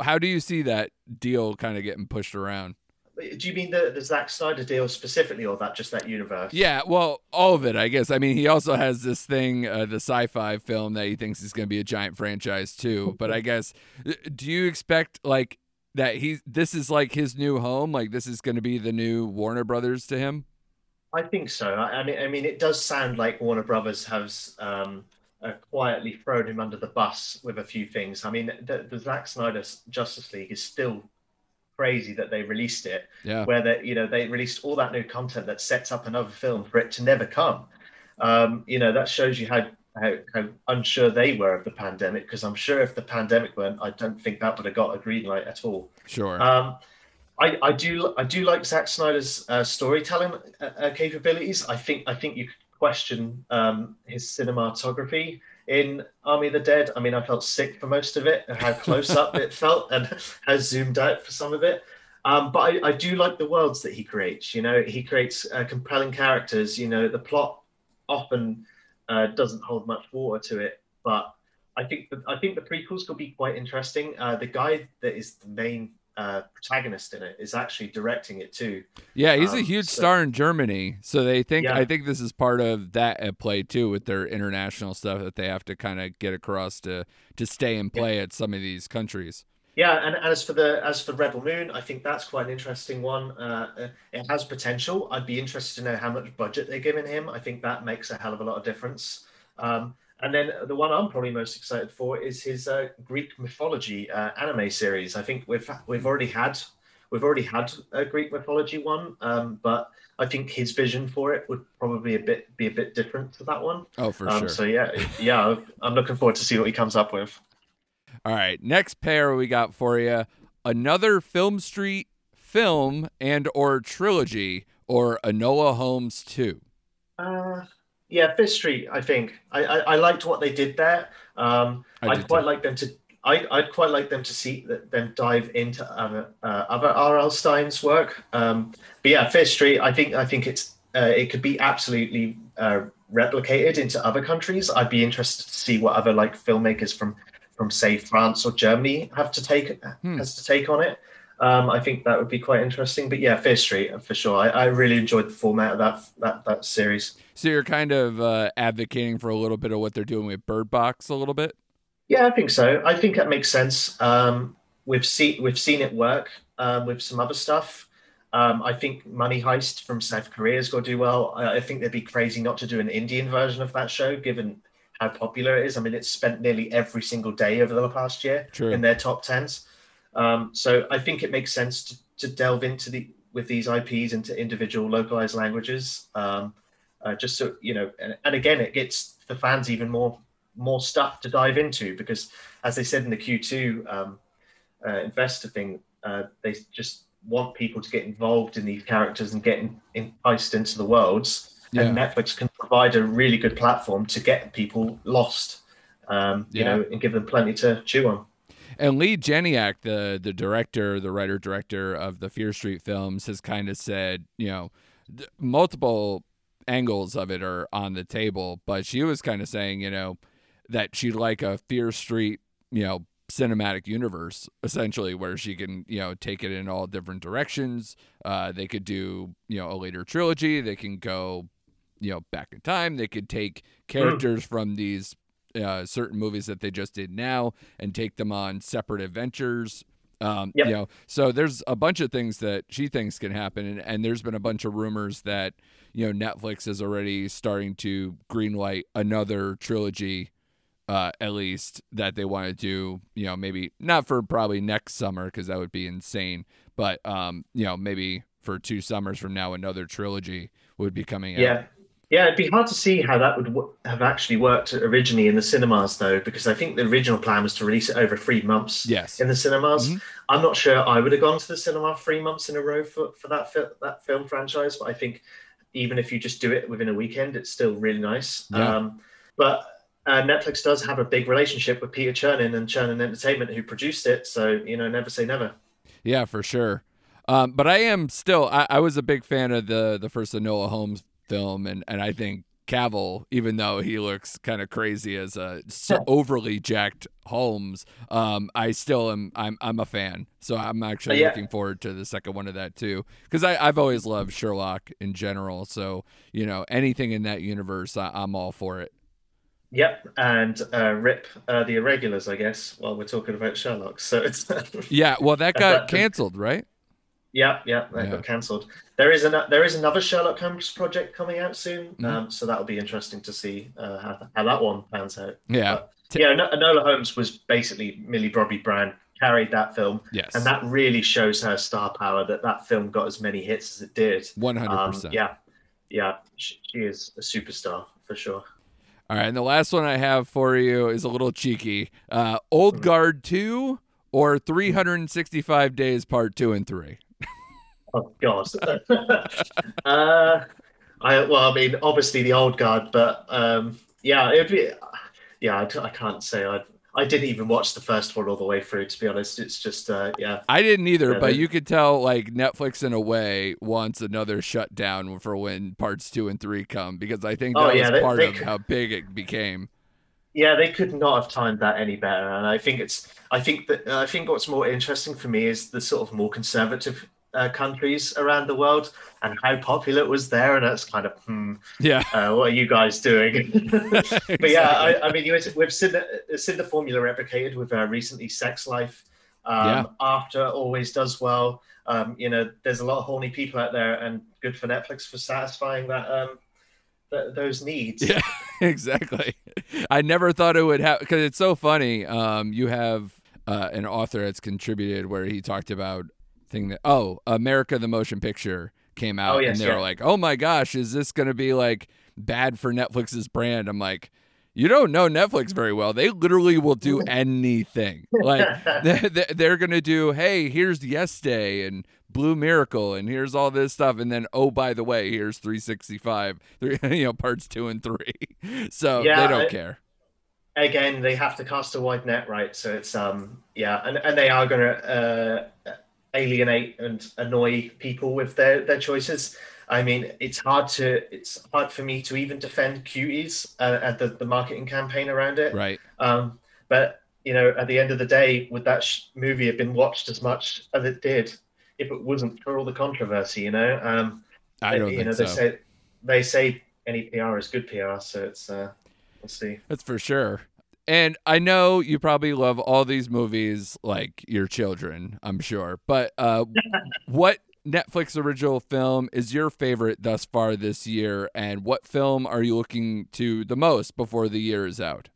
How do you see that deal kind of getting pushed around? Do you mean the, the Zack Snyder deal specifically, or that just that universe? Yeah, well, all of it, I guess. I mean, he also has this thing, uh, the sci-fi film that he thinks is going to be a giant franchise too. But I guess, uh, do you expect like that? He this is like his new home. Like this is going to be the new Warner Brothers to him. I think so. I, I mean, I mean, it does sound like Warner Brothers has um, uh, quietly thrown him under the bus with a few things. I mean, the, the Zack Snyder Justice League is still crazy that they released it, Yeah, where they, you know, they released all that new content that sets up another film for it to never come. Um, you know, that shows you how. How, how unsure they were of the pandemic because I'm sure if the pandemic weren't, I don't think that would have got a green light at all. sure. Um, I, I do I do like Zack Snyder's uh, storytelling uh, uh, capabilities. I think I think you could question um, his cinematography in Army of the Dead. I mean, I felt sick for most of it, and how close up it <laughs> felt, and how zoomed out for some of it. Um, but I, I do like the worlds that he creates. You know, he creates uh, compelling characters. You know, the plot often uh, doesn't hold much water to it, but I think the, I think the prequels could be quite interesting. Uh, the guy that is the main uh, protagonist in it is actually directing it too. yeah, he's a um, huge so- star in Germany, so they think. Yeah. I think this is part of that at play too with their international stuff that they have to kind of get across to to stay and play at some of these countries. Yeah, and as for the as for Rebel Moon, I think that's quite an interesting one. Uh, uh, it has potential. I'd be interested to know how much budget they're giving him. I think that makes a hell of a lot of difference. Um, and then the one I'm probably most excited for is his uh, Greek mythology uh, anime series. I think we've we've already had we've already had a Greek mythology one, um, but I think his vision for it would probably a bit be a bit different to that one. Oh, for um, sure. So yeah, yeah, I'm looking forward to see what he comes up with. All right, next pair we got for you another Fear Street film and or trilogy or Enola Holmes 2. Uh, yeah, Fear Street. I think I, I, I liked what they did there. Um, I I'd did quite too. like them to. I, I'd quite like them to see them dive into other uh, other R.L. Stine's work. Um, but yeah, Fear Street. I think I think it's uh, it could be absolutely uh, replicated into other countries. I'd be interested to see what other like filmmakers from from say France or Germany have to take Hmm. has to take on it. Um, I think that would be quite interesting. But yeah, Fear Street for sure. I, I really enjoyed the format of that that that series. So you're kind of uh, advocating for a little bit of what they're doing with Bird Box a little bit? Yeah, I think so. I think that makes sense. Um, we've seen we've seen it work um, with some other stuff. Um, I think Money Heist from South Korea has got to do well. I, I think they'd be crazy not to do an Indian version of that show, given how popular it is. I mean, it's spent nearly every single day over the past year True. in their top tens. Um, so I think it makes sense to, to delve into the with these IPs into individual localized languages, um, uh, just so you know. And, and again, it gets the fans even more more stuff to dive into because, as they said in the Q2 um, uh, investor thing, uh, they just want people to get involved in these characters and get in, enticed into the worlds, and Netflix can provide a really good platform to get people lost, um, you Yeah. know, and give them plenty to chew on. And Leigh Janiak, the the director, the writer director of the Fear Street films, has kind of said, you know, th- multiple angles of it are on the table, but she was kind of saying, you know, that she'd like a Fear Street, you know, cinematic universe essentially where she can, you know, take it in all different directions. Uh, they could do, you know, a later trilogy. They can go, you know, back in time. They could take characters from these uh, certain movies that they just did now and take them on separate adventures. Um, Yep. You know, so there's a bunch of things that she thinks can happen, and, and there's been a bunch of rumors that you know Netflix is already starting to greenlight another trilogy, uh, at least that they want to do. You know, maybe not for probably next summer because that would be insane, but um, you know, maybe for two summers from now, another trilogy would be coming out. Yeah. Yeah, it'd be hard to see how that would w- have actually worked originally in the cinemas, though, because I think the original plan was to release it over three months Yes. in the cinemas. Mhm. I'm not sure I would have gone to the cinema three months in a row for, for that fi- that film franchise, but I think even if you just do it within a weekend, it's still really nice. Yeah. Um, but uh, Netflix does have a big relationship with Peter Chernin and Chernin Entertainment, who produced it. So you know, never say never. Yeah, for sure. Um, but I am still. I, I was a big fan of the the first Enola Holmes film, and and I think Cavill, even though he looks kind of crazy as a so overly jacked Holmes, um, I still am. I'm I'm a fan. So I'm actually Yeah. looking forward to the second one of that too, because I I've always loved Sherlock in general. So you know anything in that universe, I, I'm all for it. Yep, and uh, rip uh, the irregulars, I guess. While we're talking about Sherlock, so it's Yeah. Well, that <laughs> got canceled, right? Yeah, yeah, that Yeah. got cancelled. There is an there is another Sherlock Holmes project coming out soon, Mhm. um, so that'll be interesting to see uh, how, how that one pans out. Yeah. But, yeah, Enola Holmes was basically Millie Bobby Brown carried that film, Yes. and that really shows her star power. That that film got as many hits as it did. One hundred Um, percent. yeah, yeah, she, she is a superstar for sure. All right, and the last one I have for you is a little cheeky. Uh, Old Guard 2 or 365 Days Part 2 and 3? Oh God. <laughs> uh, I well, I mean, obviously the old guard, but um, yeah, it'd be, yeah, I, I can't say I. I didn't even watch the first one all the way through. To be honest, it's just uh, yeah, I didn't either, Yeah, but you could tell like Netflix in a way wants another shutdown for when parts 2 and 3 come because I think that Oh, was they- part they of could- how big it became. yeah. They could not have timed that any better. And I think it's. I think that I think what's more interesting for me is the sort of more conservative uh, countries around the world and how popular it was there. And that's kind of hmm. Yeah. uh, what are you guys doing? <laughs> but yeah, I, I mean, you- we've seen the, seen the formula replicated with uh, recently Sex Life. Um, Yeah. After always does well. Um, you know, there's a lot of horny people out there, and good for Netflix for satisfying that um, th- those needs. Yeah, <laughs> exactly. I never thought it would happen because it's so funny. Um, you have uh, an author that's contributed where he talked about thing that oh, America the Motion Picture came out, Oh, yes, and they were like, oh my gosh, is this going to be like bad for Netflix's brand? I'm like. You don't know Netflix very well. They literally will do <laughs> anything. Like <laughs> they- they- they're gonna do, hey, here's Yes Day and Blue Miracle, and here's all this stuff, and then oh, by the way, here's 365, <laughs> three, you know, parts two and three. So Yeah, they don't I- care. Again, they have to cast a wide net, right? So it's um, yeah, and, and they are going to uh, alienate and annoy people with their their choices. I mean, it's hard to it's hard for me to even defend cuties uh, at the, the marketing campaign around it. Right. Um, but you know, at the end of the day, would that sh- movie have been watched as much as it did if it wasn't for all the controversy? You know, um, I don't you think know, so. they say they say any PR is good PR, so it's uh, we'll see. That's for sure. And I know you probably love all these movies like your children, I'm sure. But uh, <laughs> what Netflix original film is your favorite thus far this year? And what film are you looking to the most before the year is out?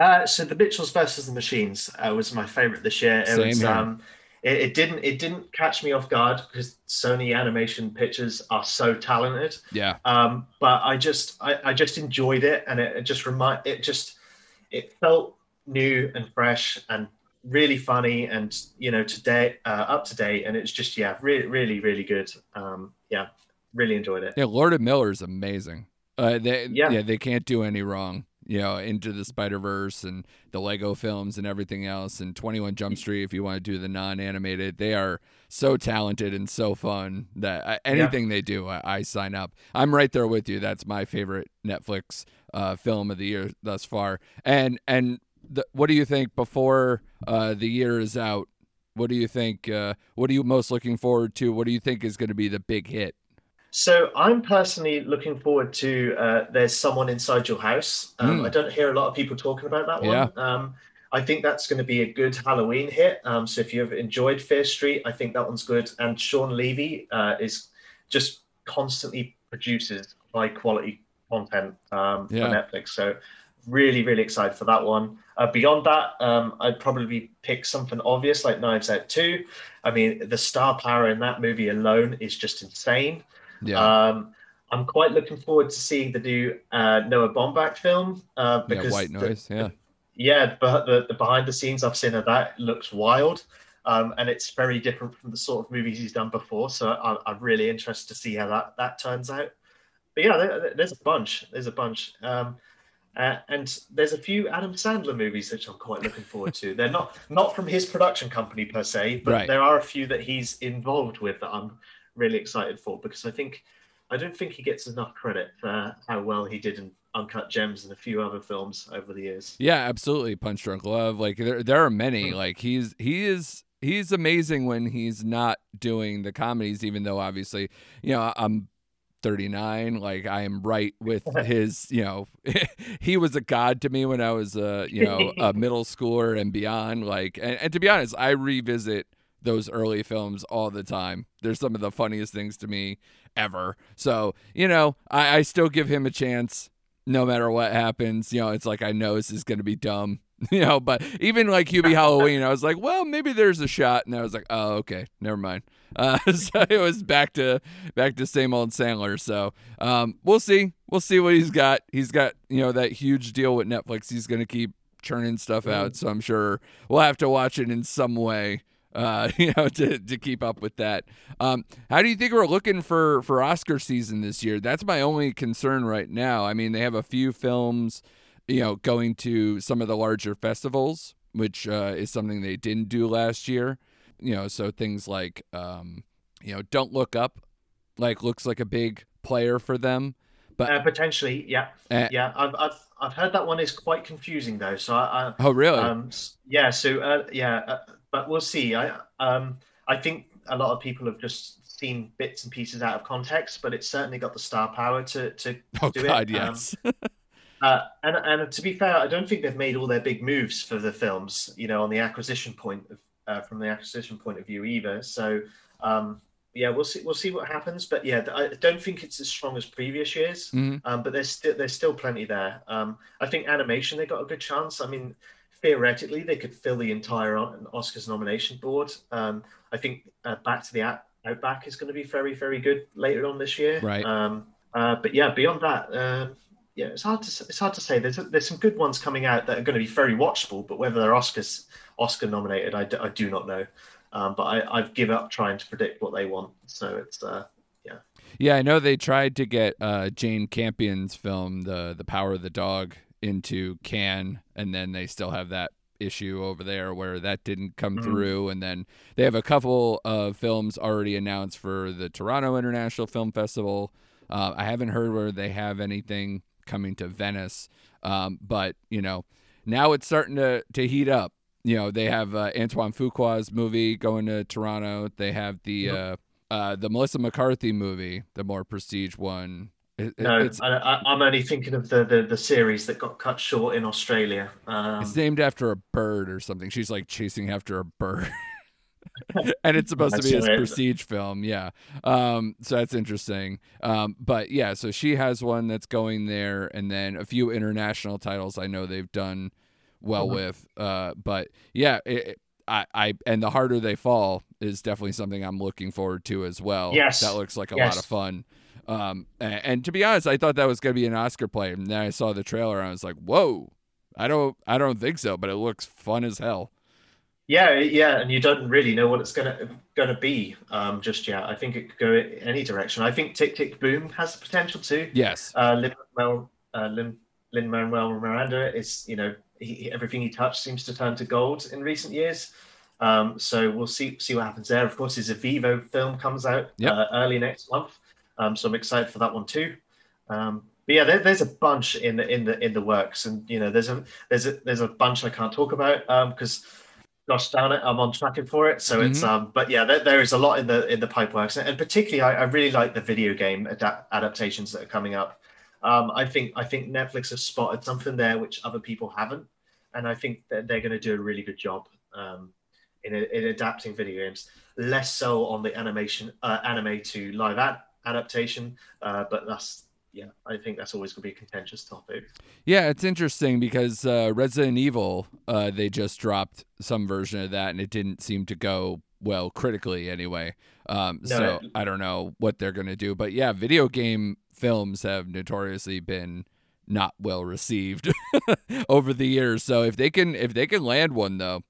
Uh, so the Mitchells versus the Machines uh, was my favorite this year. It Same was here. um, it, it didn't it didn't catch me off guard because Sony Animation Pictures are so talented. Yeah. Um, but I just I, I just enjoyed it, and it, it just remind it just it felt new and fresh and really funny and you know today uh, up to date, and it's just yeah, really, really, really good. Um, yeah, really enjoyed it. Yeah, Lord and Miller is amazing. Uh, they yeah. Yeah. they can't do any wrong. You know, into the Spider Verse and the Lego films and everything else, and Twenty One Jump Street. If you want to do the non-animated, they are so talented and so fun that I, anything they do, I, I sign up. I'm right there with you. That's my favorite Netflix uh, film of the year thus far. And and the, what do you think before uh, the year is out? What do you think? Uh, what are you most looking forward to? What do you think is going to be the big hit? So I'm personally looking forward to uh, "There's Someone Inside Your House." Um, Mm. I don't hear a lot of people talking about that one. Yeah. Um, I think that's going to be a good Halloween hit. Um, so if you've enjoyed Fear Street, I think that one's good. And Shawn Levy uh, is just constantly produces high quality content um, Yeah. for Netflix. So really, really excited for that one. Uh, beyond that, um, I'd probably pick something obvious like Knives Out 2. I mean, the star power in that movie alone is just insane. Yeah, Um, I'm quite looking forward to seeing the new uh, Noah Baumbach film uh, yeah, because White the- yeah, yeah, but the, the behind the scenes I've seen of that looks wild, um, and it's very different from the sort of movies he's done before. So I, I'm really interested to see how that that turns out. But yeah, there, there's a bunch. There's a bunch. Um, uh, and there's a few Adam Sandler movies which I'm quite looking forward to. They're not not from his production company per se, but Right. there are a few that he's involved with that I'm really excited for because I think I don't think he gets enough credit for how well he did in Uncut Gems and a few other films over the years. Yeah, absolutely. Punch Drunk Love. Like there there are many. Like he's he is he's amazing when he's not doing the comedies, even though obviously, you know, I'm 39 like i am right with <laughs> his you know <laughs> he was a god to me when i was uh you know a <laughs> middle schooler and beyond like and, and to be honest i revisit those early films all the time. They're some of the funniest things to me ever. So you know i, I still give him a chance no matter what happens. You know it's like i know this is going to be dumb <laughs> you know but even like hubie halloween i was like well maybe there's a shot and i was like oh okay never mind <laughs> uh, so it was back to back to same old Sandler. So um, we'll see. We'll see what he's got. He's got you know that huge deal with Netflix. He's going to keep churning stuff out. So I'm sure we'll have to watch it in some way. Uh, <laughs> you know, to, to keep up with that. Um, how do you think we're looking for for Oscar season this year? That's my only concern right now. I mean, they have a few films, you know, going to some of the larger festivals, which uh, is something they didn't do last year you know so things like um you know don't look up like looks like a big player for them but Uh, potentially, yeah, Uh, yeah. I've, I've I've heard that one is quite confusing though. So I, oh really um, yeah. So uh, yeah, uh, but we'll see. I um I think a lot of people have just seen bits and pieces out of context, but it's certainly got the star power to to oh do it. god Um, yes <laughs> Uh, and and to be fair, I don't think they've made all their big moves for the films. You know, on the acquisition point of uh, from the acquisition point of view either. So um, yeah, we'll see. We'll see what happens. But yeah, I don't think it's as strong as previous years. Mhm. Um, but there's still there's still plenty there. Um, I think animation they got a good chance. I mean, theoretically they could fill the entire Oscars nomination board. Um, I think uh, Back to the Out- Outback is going to be very very good later on this year. Right. Um, uh, but yeah, beyond that. Um, yeah, it's hard to it's hard to say. There's there's some good ones coming out that are going to be very watchable, but whether they're Oscars Oscar nominated, I, d- I do not know. Um, but I, I've given up trying to predict what they want. So it's uh, yeah i know they tried to get uh jane campion's film the the power of the dog into cannes and then they still have that issue over there where that didn't come Mhm. through and then they have a couple of films already announced for the toronto international film festival uh, i haven't heard where they have anything coming to venice um, but you know now it's starting to, to heat up you know they have uh, antoine fuqua's movie going to toronto they have the uh, uh, the melissa mccarthy movie the more prestige one It- no, I, I, I'm only thinking of the, the the series that got cut short in Australia. Um, It's named after a bird or something. She's like chasing after a bird. <laughs> <laughs> and it's supposed to be That's a prestige film, yeah. Um, so that's interesting. Um, but yeah, so she has one that's going there, and then a few international titles I know they've done well Mhm. with. Uh, but yeah, it, it- I, I and the harder they fall is definitely something I'm looking forward to as well. Yes. that looks like a lot of fun. Um, and, and to be honest, I thought that was going to be an Oscar play, and then I saw the trailer and I was like, whoa. I don't I don't think so, but it looks fun as hell. Yeah, yeah, and you don't really know what it's gonna gonna be um, just yet. I think it could go any direction. I think Tick Tick Boom has the potential to. Yes. Uh, Lin Manuel uh, Lin, Lin Manuel Miranda is, you know, he, everything he touched seems to turn to gold in recent years. Um, so we'll see see what happens there. Of course, his Vivo film comes out Yep. uh, early next month, um, so I'm excited for that one too. Um, but yeah, there, there's a bunch in the in the in the works, and you know, there's a there's a there's a bunch I can't talk about because. Gosh darn it, I'm on tracking for it. So it's um, but yeah, there, there is a lot in the in the pipe works, and particularly I, I really like the video game adapt- adaptations that are coming up. Um, I think I think Netflix has spotted something there which other people haven't, and I think that they're going to do a really good job um, in, in adapting video games. Less so on the animation uh, anime to live ad- adaptation, uh, but that's yeah, I think that's always going to be a contentious topic. Yeah, it's interesting because uh, Resident Evil, uh, they just dropped some version of that, and it didn't seem to go well critically anyway. Um, No, so it- I don't know what they're gonna do, but yeah, video game films have notoriously been not well received <laughs> over the years. So if they can, if they can land one though,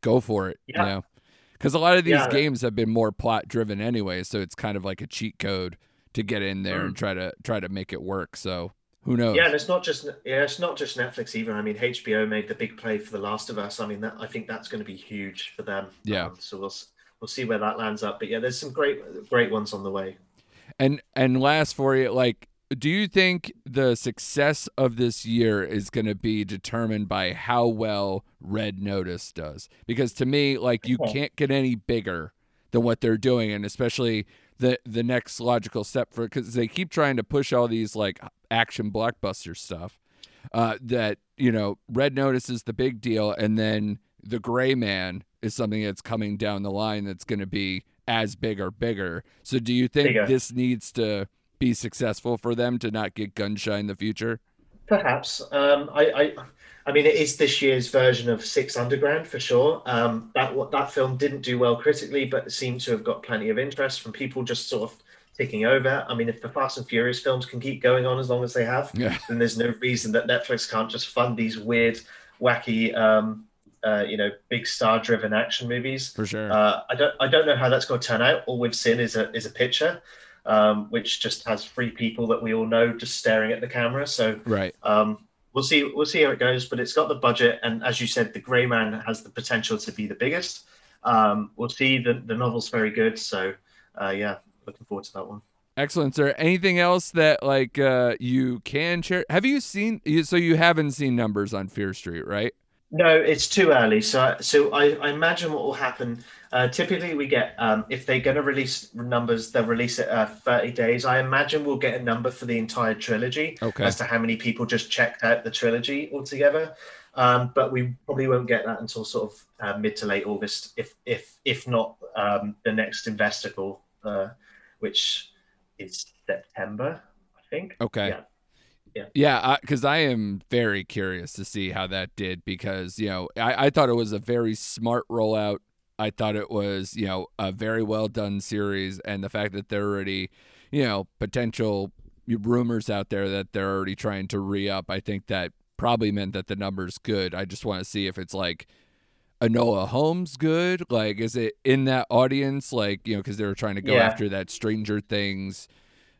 go for it. Yeah. You know, because a lot of these Yeah. games have been more plot driven anyway, so it's kind of like a cheat code to get in there and try to try to make it work. So who knows? Mm. Yeah, and it's not just yeah, it's not just Netflix either. I mean, HBO made the big play for The Last of Us. I mean, that, I think that's going to be huge for them. Yeah. Um, so we'll we'll see where that lands up. But yeah, there's some great great ones on the way. And and last for you, like, do you think the success of this year is going to be determined by how well Red Notice does? Because to me, like, you Okay. can't get any bigger than what they're doing, and especially the the next logical step for because they keep trying to push all these like action blockbuster stuff. Uh, that you know, Red Notice is the big deal, and then the Gray Man is something that's coming down the line that's going to be as big or bigger. So, do you think Bigger. this needs to be successful for them to not get gun shy in the future? Perhaps. Um, I, I, I mean, it is this year's version of Six Underground for sure. Um, that what that film didn't do well critically, but it seemed to have got plenty of interest from people just sort of taking over. I mean, if the Fast and Furious films can keep going on as long as they have, Yeah. then there's no reason that Netflix can't just fund these weird, wacky, um, uh, you know, big star-driven action movies. For sure. Uh, I don't I don't know how that's going to turn out. All we've seen is a is a picture, um, which just has three people that we all know just staring at the camera. So right. um, we'll see we'll see how it goes. But it's got the budget, and as you said, the Grey Man has the potential to be the biggest. Um, we'll see. The the novel's very good. So uh, yeah, looking forward to that one. Excellent, sir. Anything else that like uh, you can share? Have you seen? So you haven't seen numbers on Fear Street, right? No, it's too early. So, so I, I imagine what will happen. Uh, typically, we get um, if they're going to release numbers, they'll release it uh, 30 days. I imagine we'll get a number for the entire trilogy Okay. as to how many people just checked out the trilogy altogether. Um, but we probably won't get that until sort of uh, mid to late August, if if if not um, the next investor call, uh, which is September, I think. Okay. Yeah. Yeah. Yeah, because I, am very curious to see how that did because you know I, I thought it was a very smart rollout. I thought it was you know a very well done series, and the fact that there are already you know potential rumors out there that they're already trying to re up. I think that probably meant that the number's good. I just want to see if it's like Enola Holmes good? Like, is it in that audience? Like, you know, because they were trying to go Yeah. after that Stranger Things,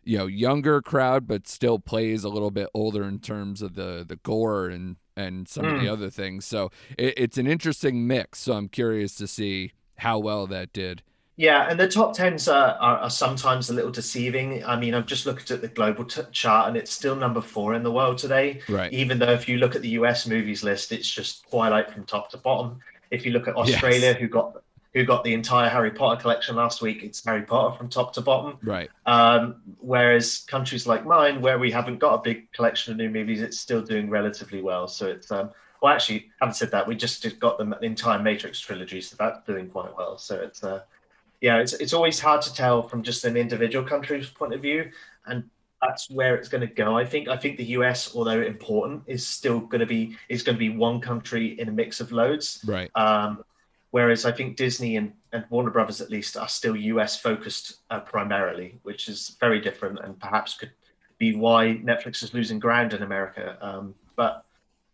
you know, younger crowd, but still plays a little bit older in terms of the the gore and and some of the hmm. other things. So it, it's an interesting mix. So I'm curious to see how well that did. Yeah, and the top tens are, are, are sometimes a little deceiving. I mean, I've just looked at the global t- chart, and it's still number four in the world today. Right. Even though if you look at the US movies list, it's just Twilight from top to bottom. If you look at Australia, Yes. who got who got the entire Harry Potter collection last week, it's Harry Potter from top to bottom. Right. Um, whereas countries like mine, where we haven't got a big collection of new movies, it's still doing relatively well. So it's um, well, actually, having said that, we just just got the entire Matrix trilogy, so that's doing quite well. So it's uh, yeah, it's it's always hard to tell from just an individual country's point of view, and that's where it's going to go. I think I think the US, although important, is still going to be is going to be one country in a mix of loads. Right. Um, whereas I think Disney and, and Warner Brothers, at least, are still US focused uh, primarily, which is very different and perhaps could be why Netflix is losing ground in America. Um, but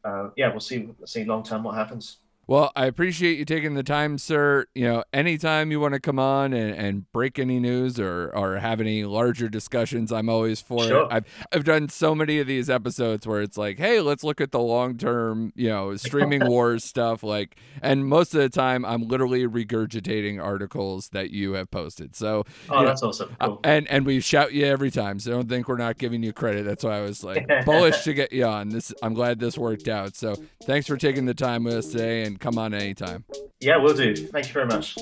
uh, yeah, we'll see. We'll see long term what happens. Well, I appreciate you taking the time, sir. You know, anytime you want to come on and, and break any news or, or have any larger discussions, I'm always for Sure. it. I've I've done so many of these episodes where it's like, hey, let's look at the long term, you know, streaming <laughs> wars stuff. Like, and most of the time, I'm literally regurgitating articles that you have posted. So, Oh, you know, that's awesome. uh, Cool. and and we shout you every time, so don't think we're not giving you credit. That's why I was like <laughs> bullish to get you on. This I'm glad this worked out. So thanks for taking the time with us today, and come on anytime. yeah, we'll do. Thank you very much.